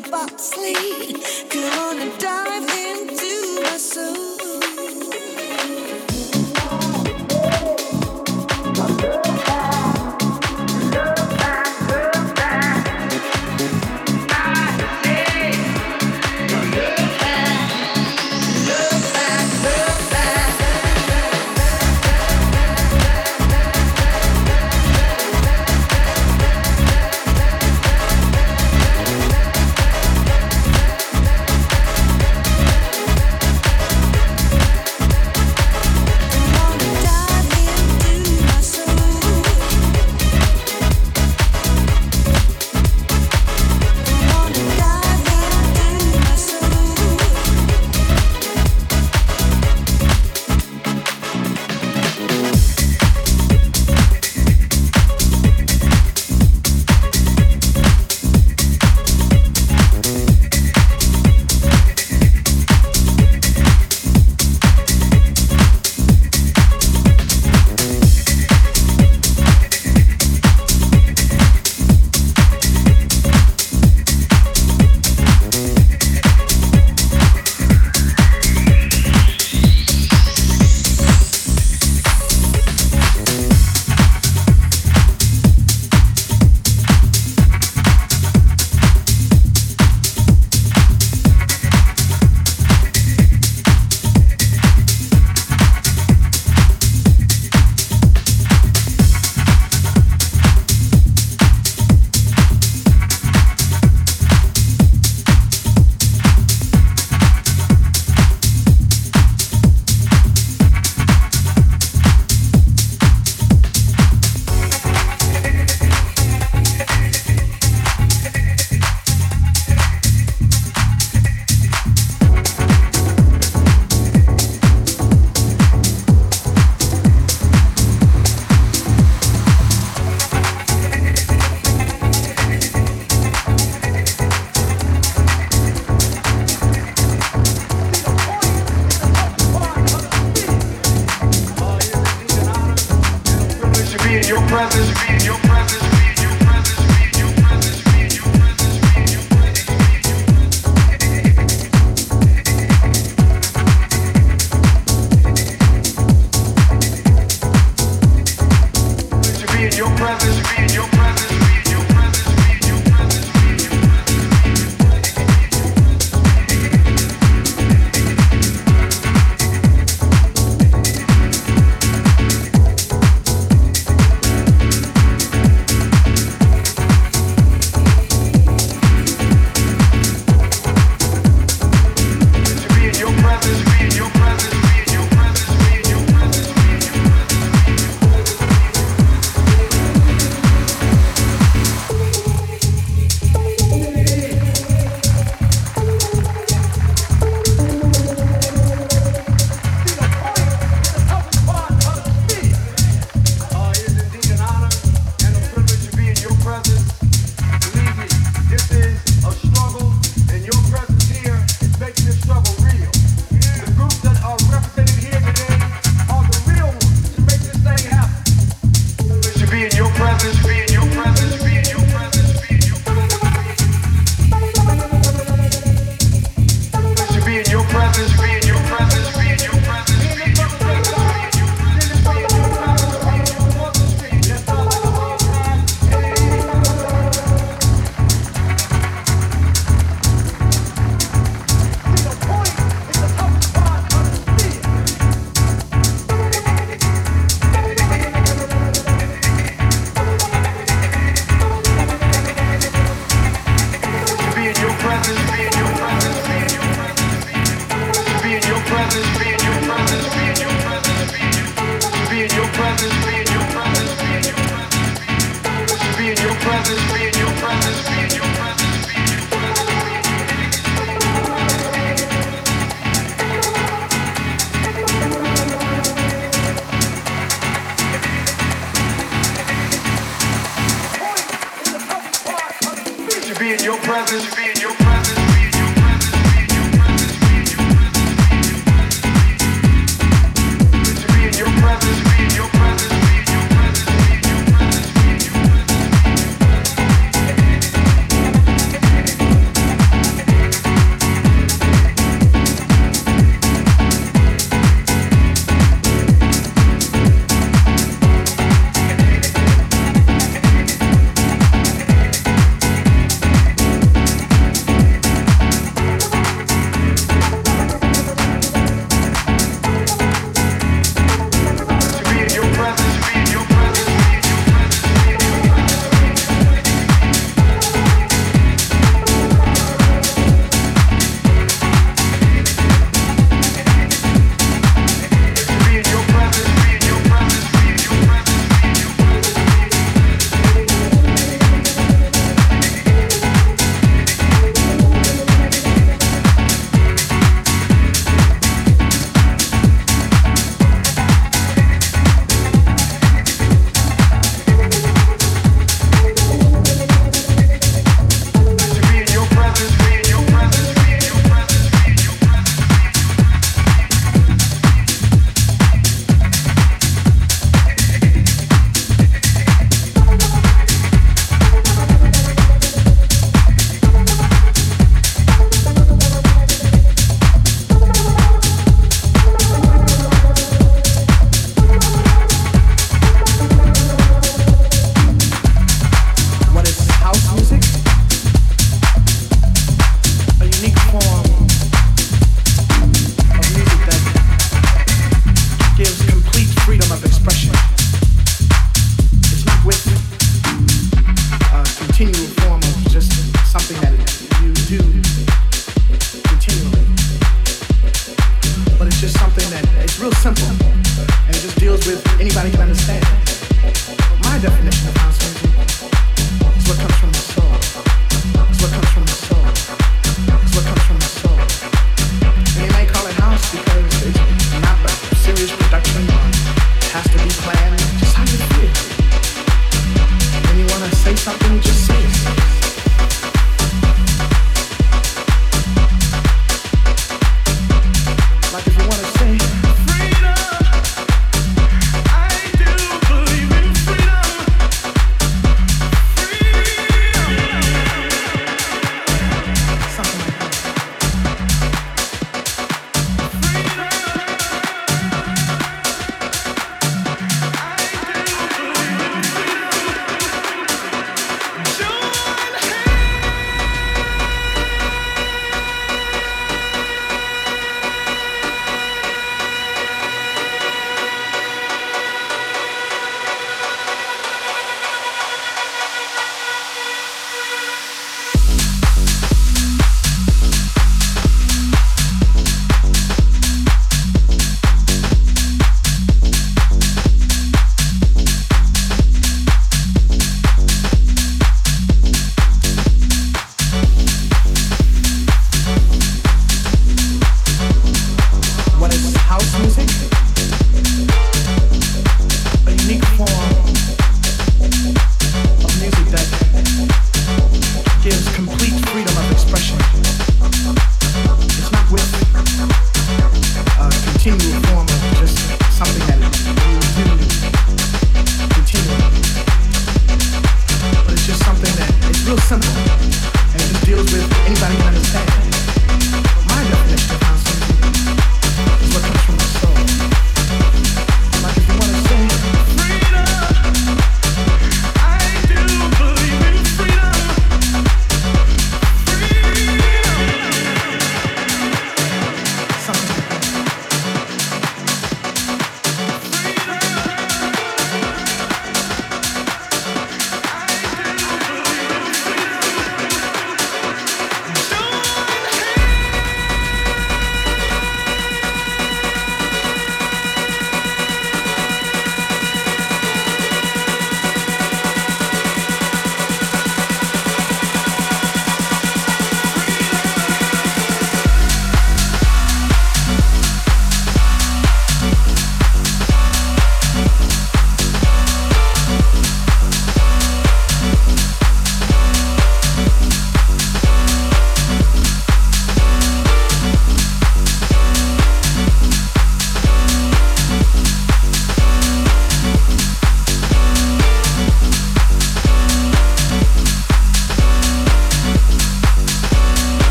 my bobsley. You wanna dive into my soul?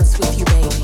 Me.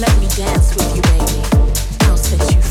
Let me dance with you, baby. I'll set you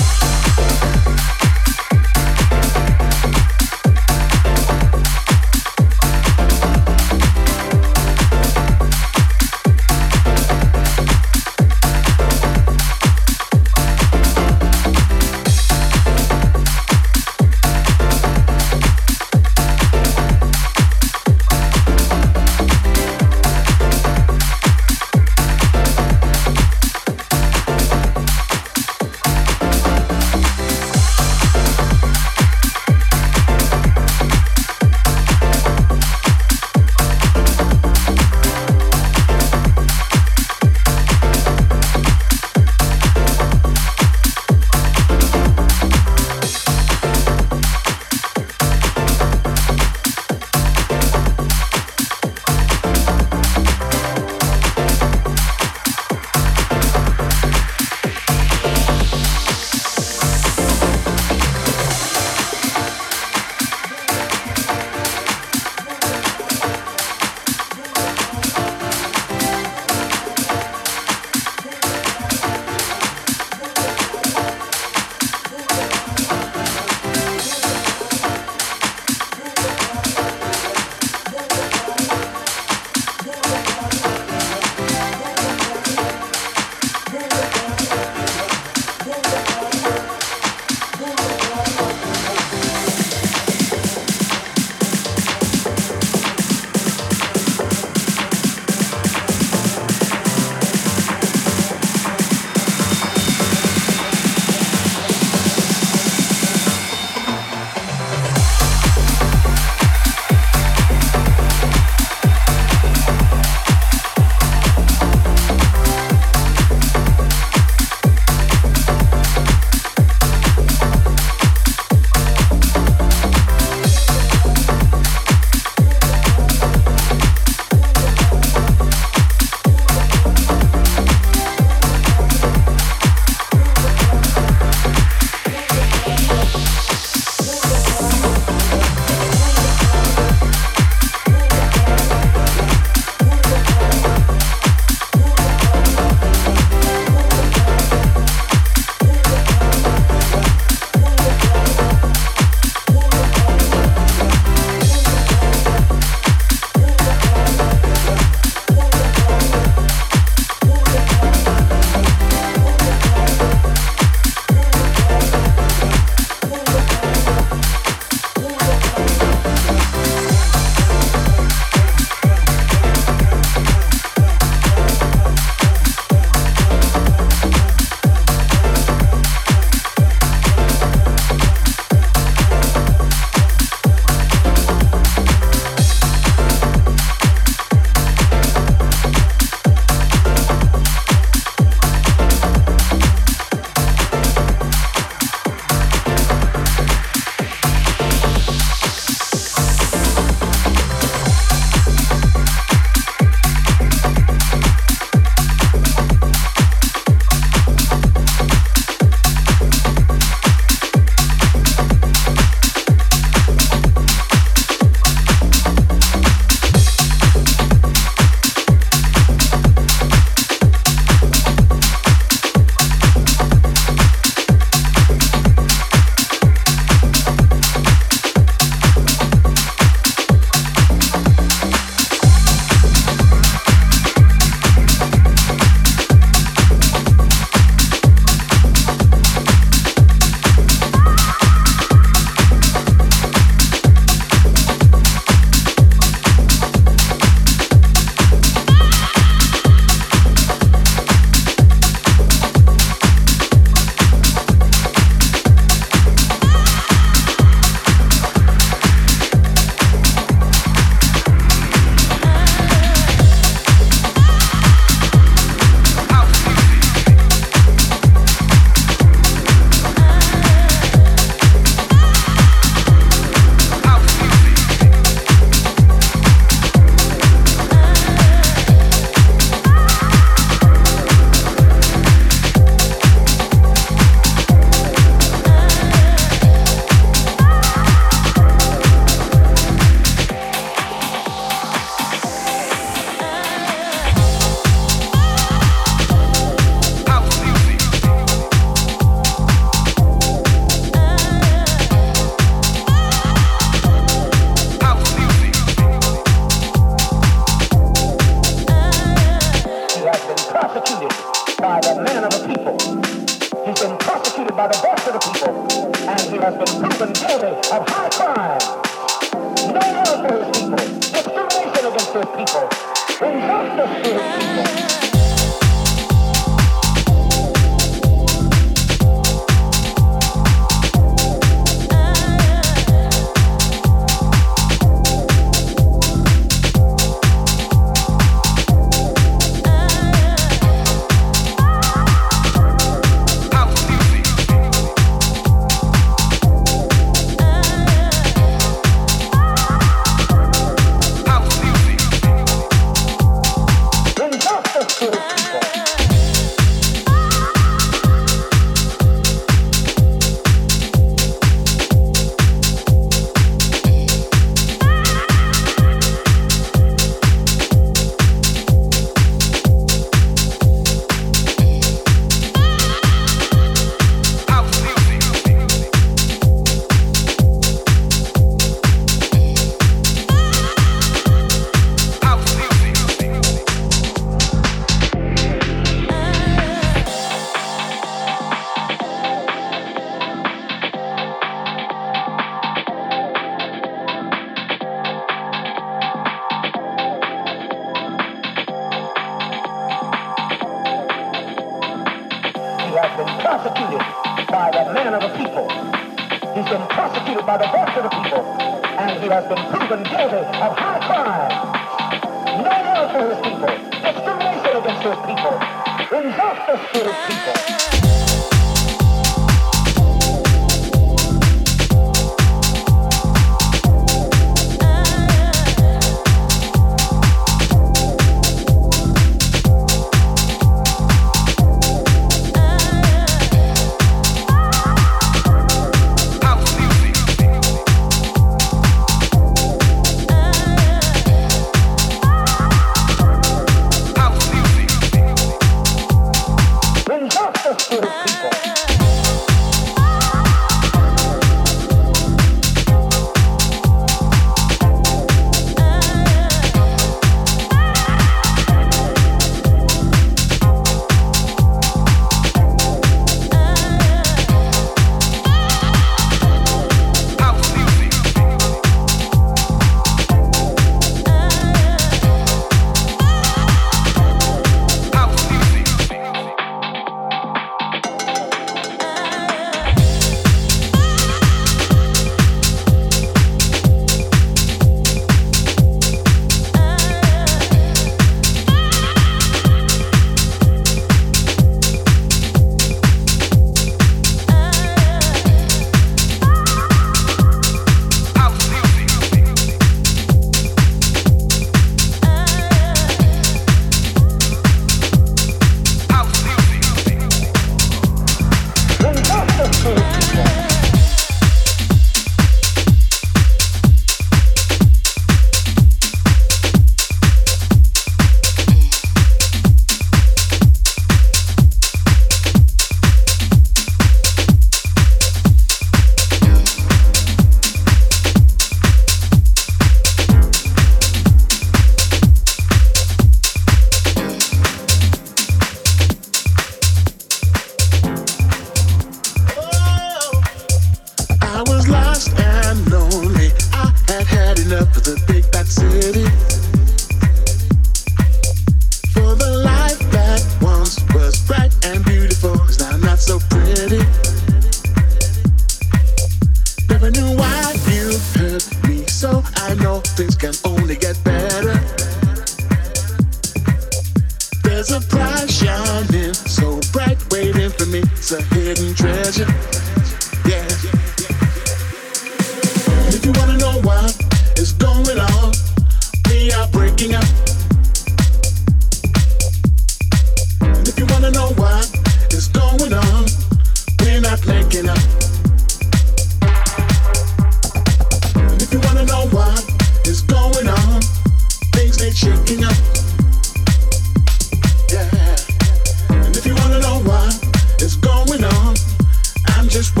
just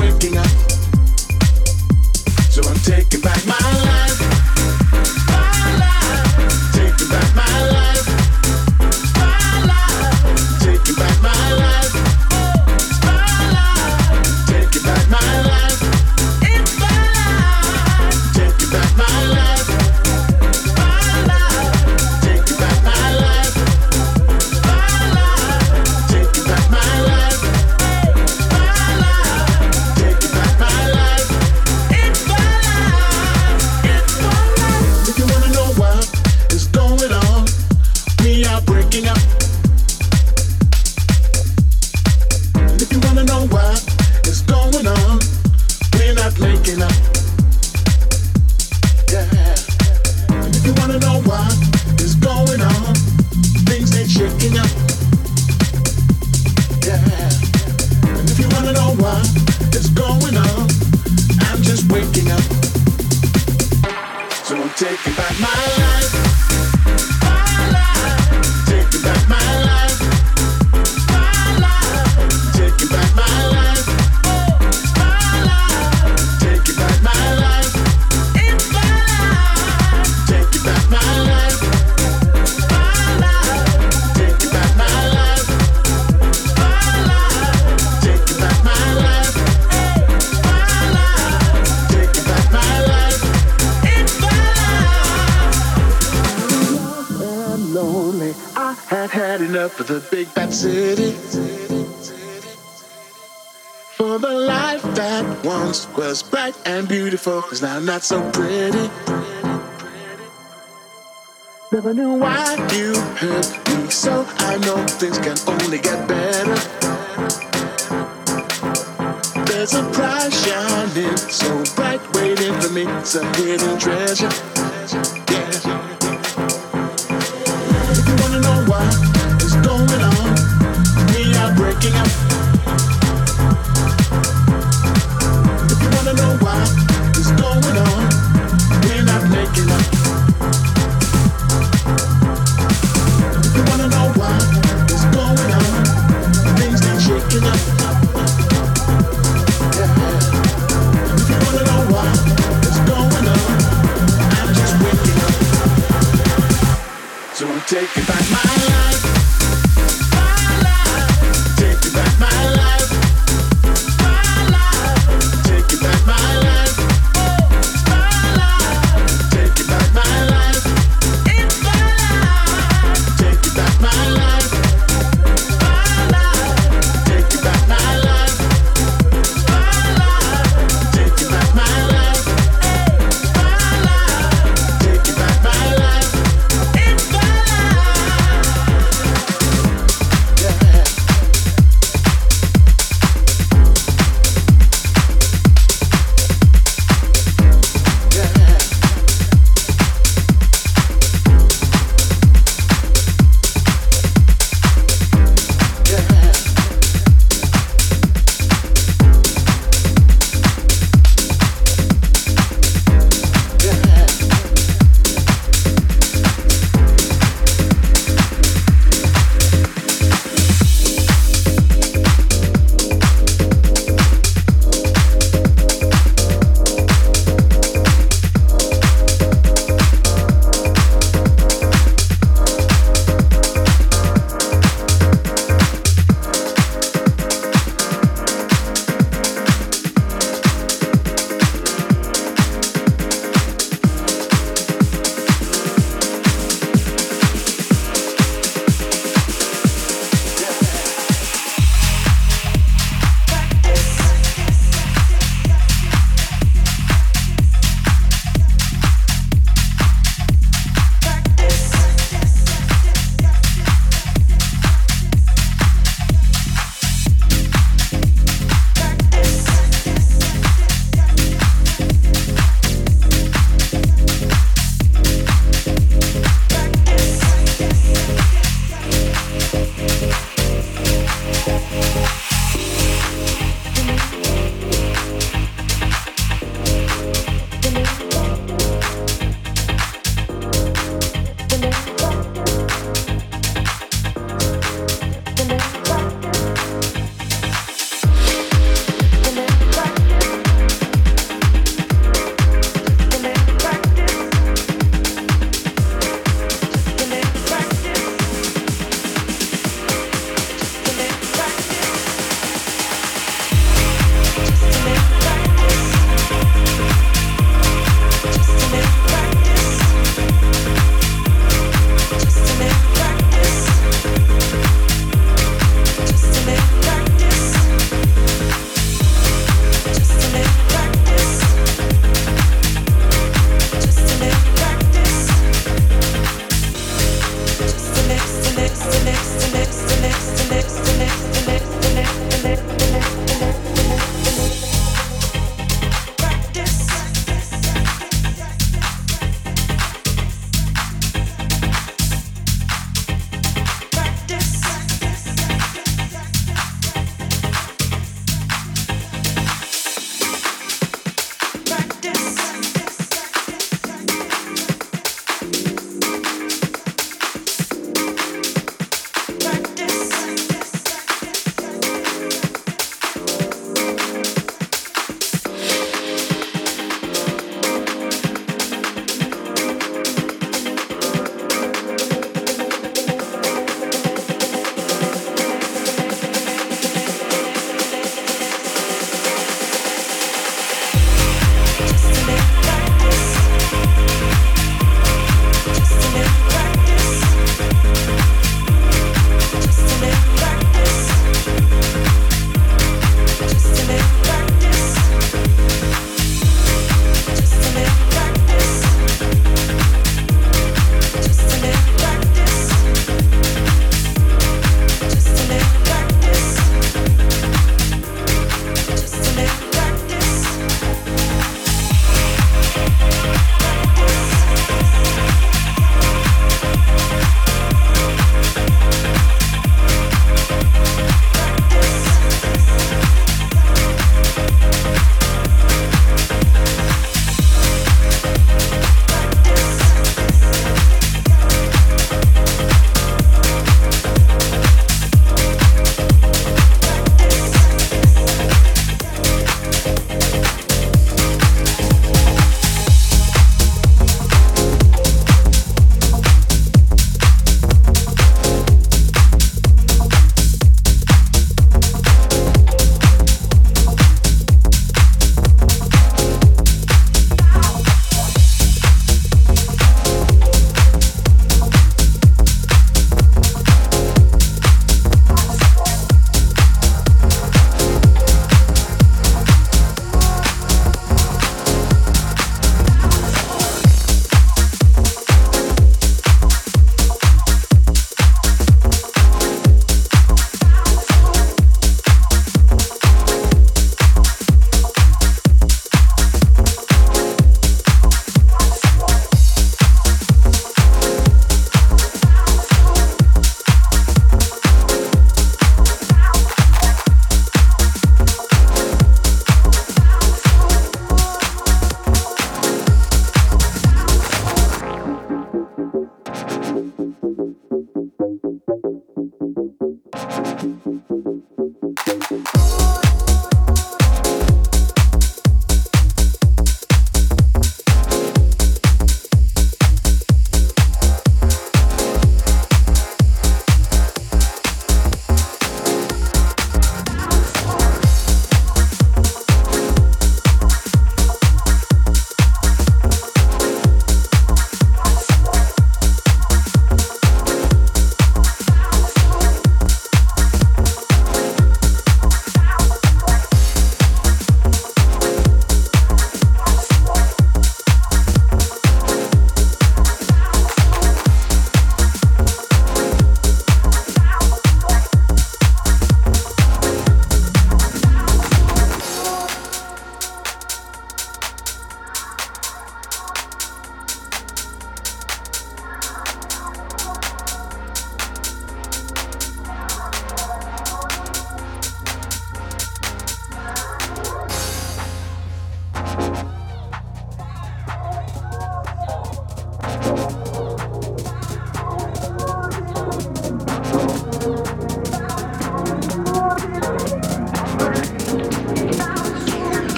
Cause now I'm not so pretty. Never knew why you hurt me, so I know things can only get better. There's a prize shining so bright waiting for me. It's a hidden treasure. Yeah. If you wanna know what is going on, we are breaking up.